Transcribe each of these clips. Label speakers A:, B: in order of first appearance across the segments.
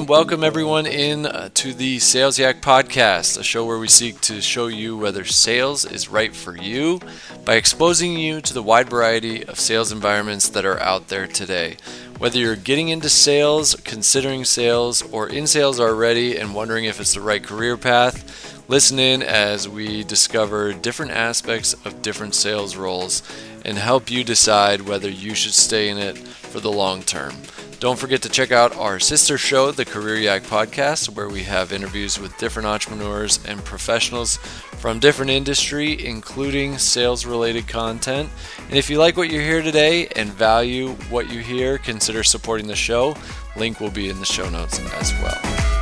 A: and welcome everyone in uh, to the Sales Yak podcast, a show where we seek to show you whether sales is right for you by exposing you to the wide variety of sales environments that are out there today. Whether you're getting into sales, considering sales, or in sales already and wondering if it's the right career path, listen in as we discover different aspects of different sales roles and help you decide whether you should stay in it for the long term. Don't forget to check out our sister show, the Career Yak Podcast, where we have interviews with different entrepreneurs and professionals from different industry, including sales related content. And if you like what you hear today and value what you hear, consider supporting the show. Link will be in the show notes as well.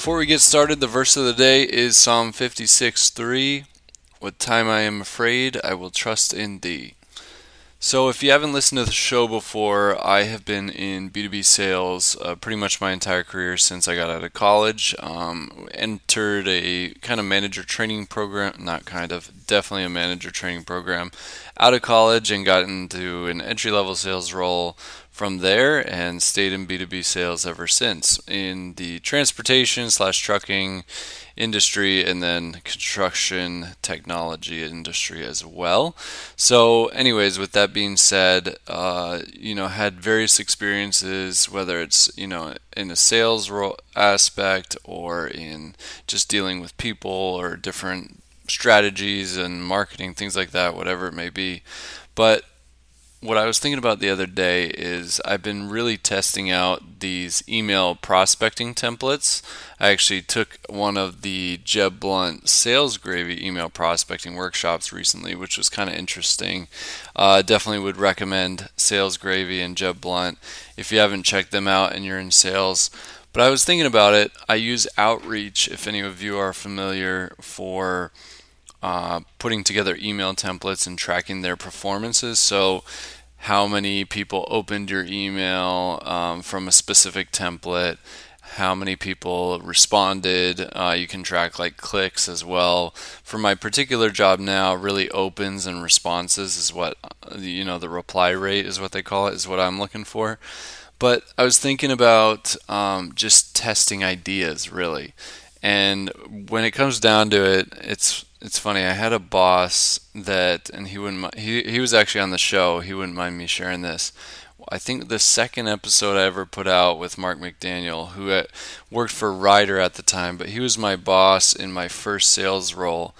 A: Before we get started, the verse of the day is Psalm 56 3. What time I am afraid, I will trust in thee. So, if you haven't listened to the show before, I have been in B2B sales uh, pretty much my entire career since I got out of college. Um, entered a kind of manager training program, not kind of, definitely a manager training program out of college and got into an entry level sales role from there and stayed in B2B sales ever since in the transportation slash trucking industry and then construction technology industry as well. So, anyways, with that being said, uh, you know, had various experiences, whether it's, you know, in a sales role aspect or in just dealing with people or different strategies and marketing, things like that, whatever it may be. But what I was thinking about the other day is I've been really testing out these email prospecting templates. I actually took one of the Jeb Blount Sales Gravy email prospecting workshops recently, which was kind of interesting. Uh, definitely would recommend Sales Gravy and Jeb Blount if you haven't checked them out and you're in sales. But I was thinking about it. I use Outreach, if any of you are familiar, for uh, putting together email templates and tracking their performances. So, how many people opened your email um, from a specific template, how many people responded. Uh, you can track like clicks as well. For my particular job now, really opens and responses is what uh, you know the reply rate is what they call it is what I'm looking for. But I was thinking about um, just testing ideas really, and when it comes down to it, it's it's funny. I had a boss that, and he wouldn't. He he was actually on the show. He wouldn't mind me sharing this. I think the second episode I ever put out with Mark McDaniel, who had worked for Ryder at the time, but he was my boss in my first sales role.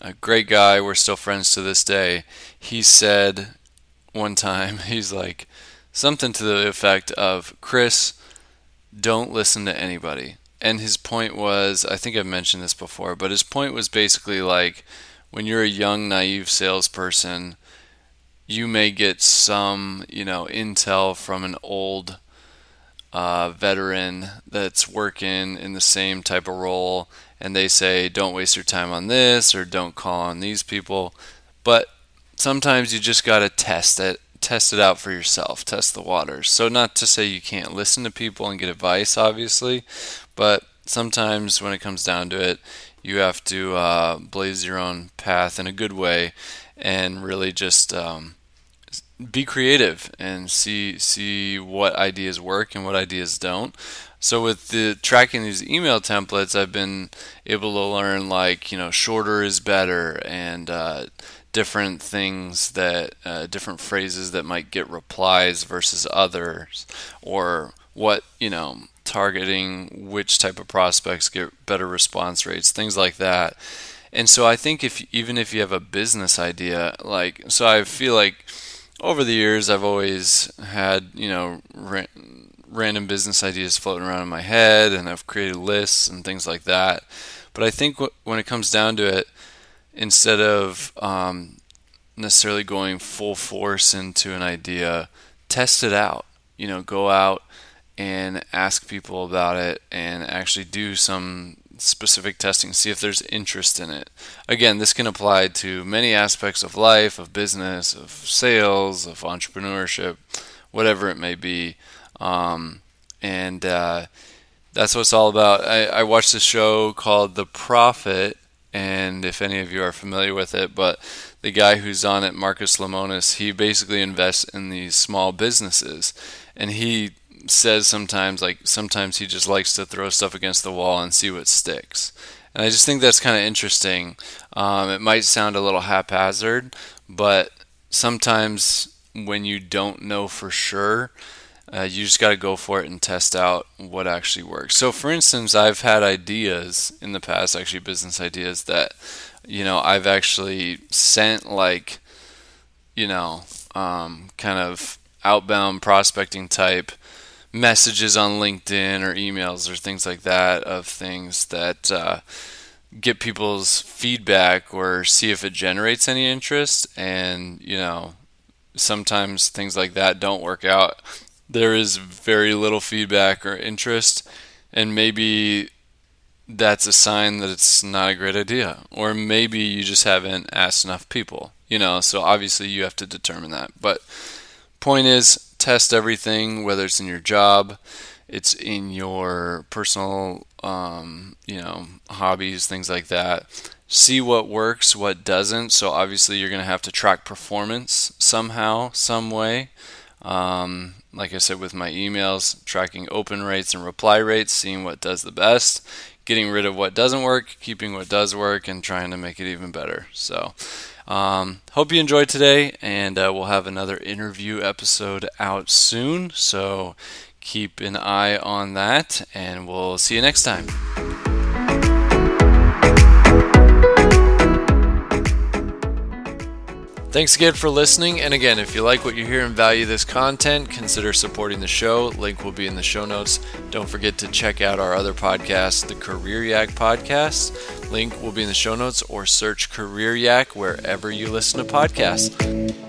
A: A great guy. We're still friends to this day. He said one time, he's like something to the effect of, "Chris, don't listen to anybody." And his point was I think I've mentioned this before, but his point was basically like when you're a young, naive salesperson, you may get some, you know, intel from an old uh, veteran that's working in the same type of role, and they say, don't waste your time on this or don't call on these people. But sometimes you just got to test it test it out for yourself, test the waters. So, not to say you can't listen to people and get advice, obviously, but sometimes when it comes down to it, you have to uh, blaze your own path in a good way and really just um, be creative and see see what ideas work and what ideas don't. So with the tracking these email templates, I've been able to learn like you know shorter is better and uh, different things that uh, different phrases that might get replies versus others or what you know targeting which type of prospects get better response rates things like that. And so i think if even if you have a business idea like so i feel like over the years i've always had you know ra- random business ideas floating around in my head and i've created lists and things like that. But i think when it comes down to it instead of um, necessarily going full force into an idea, test it out. You know, go out and ask people about it and actually do some specific testing, see if there's interest in it. Again, this can apply to many aspects of life, of business, of sales, of entrepreneurship, whatever it may be. Um, and uh, that's what it's all about. I, I watched a show called The Profit and if any of you are familiar with it, but the guy who's on it, Marcus Lemonis, he basically invests in these small businesses, and he says sometimes like sometimes he just likes to throw stuff against the wall and see what sticks. And I just think that's kind of interesting. Um, it might sound a little haphazard, but sometimes when you don't know for sure, uh, you just got to go for it and test out what actually works. So, for instance, I've had ideas in the past, actually business ideas that, you know, I've actually sent like, you know, um, kind of outbound prospecting type messages on LinkedIn or emails or things like that of things that uh, get people's feedback or see if it generates any interest. And, you know, sometimes things like that don't work out. There is very little feedback or interest, and maybe that's a sign that it's not a great idea. Or maybe you just haven't asked enough people, you know, so obviously you have to determine that. But point is, test everything, whether it's in your job, it's in your personal, um, you know, hobbies, things like that. See what works, what doesn't. So obviously, you're going to have to track performance somehow, some way. Um, like I said with my emails, tracking open rates and reply rates, seeing what does the best, getting rid of what doesn't work, keeping what does work, and trying to make it even better. So, um, hope you enjoyed today, and uh, we'll have another interview episode out soon. So keep an eye on that, and we'll see you next time. Thanks again for listening. And again, if you like what you hear and value this content, consider supporting the show. Link will be in the show notes. Don't forget to check out our other podcast, the Career Yak Podcast. Link will be in the show notes or search Career Yak wherever you listen to podcasts.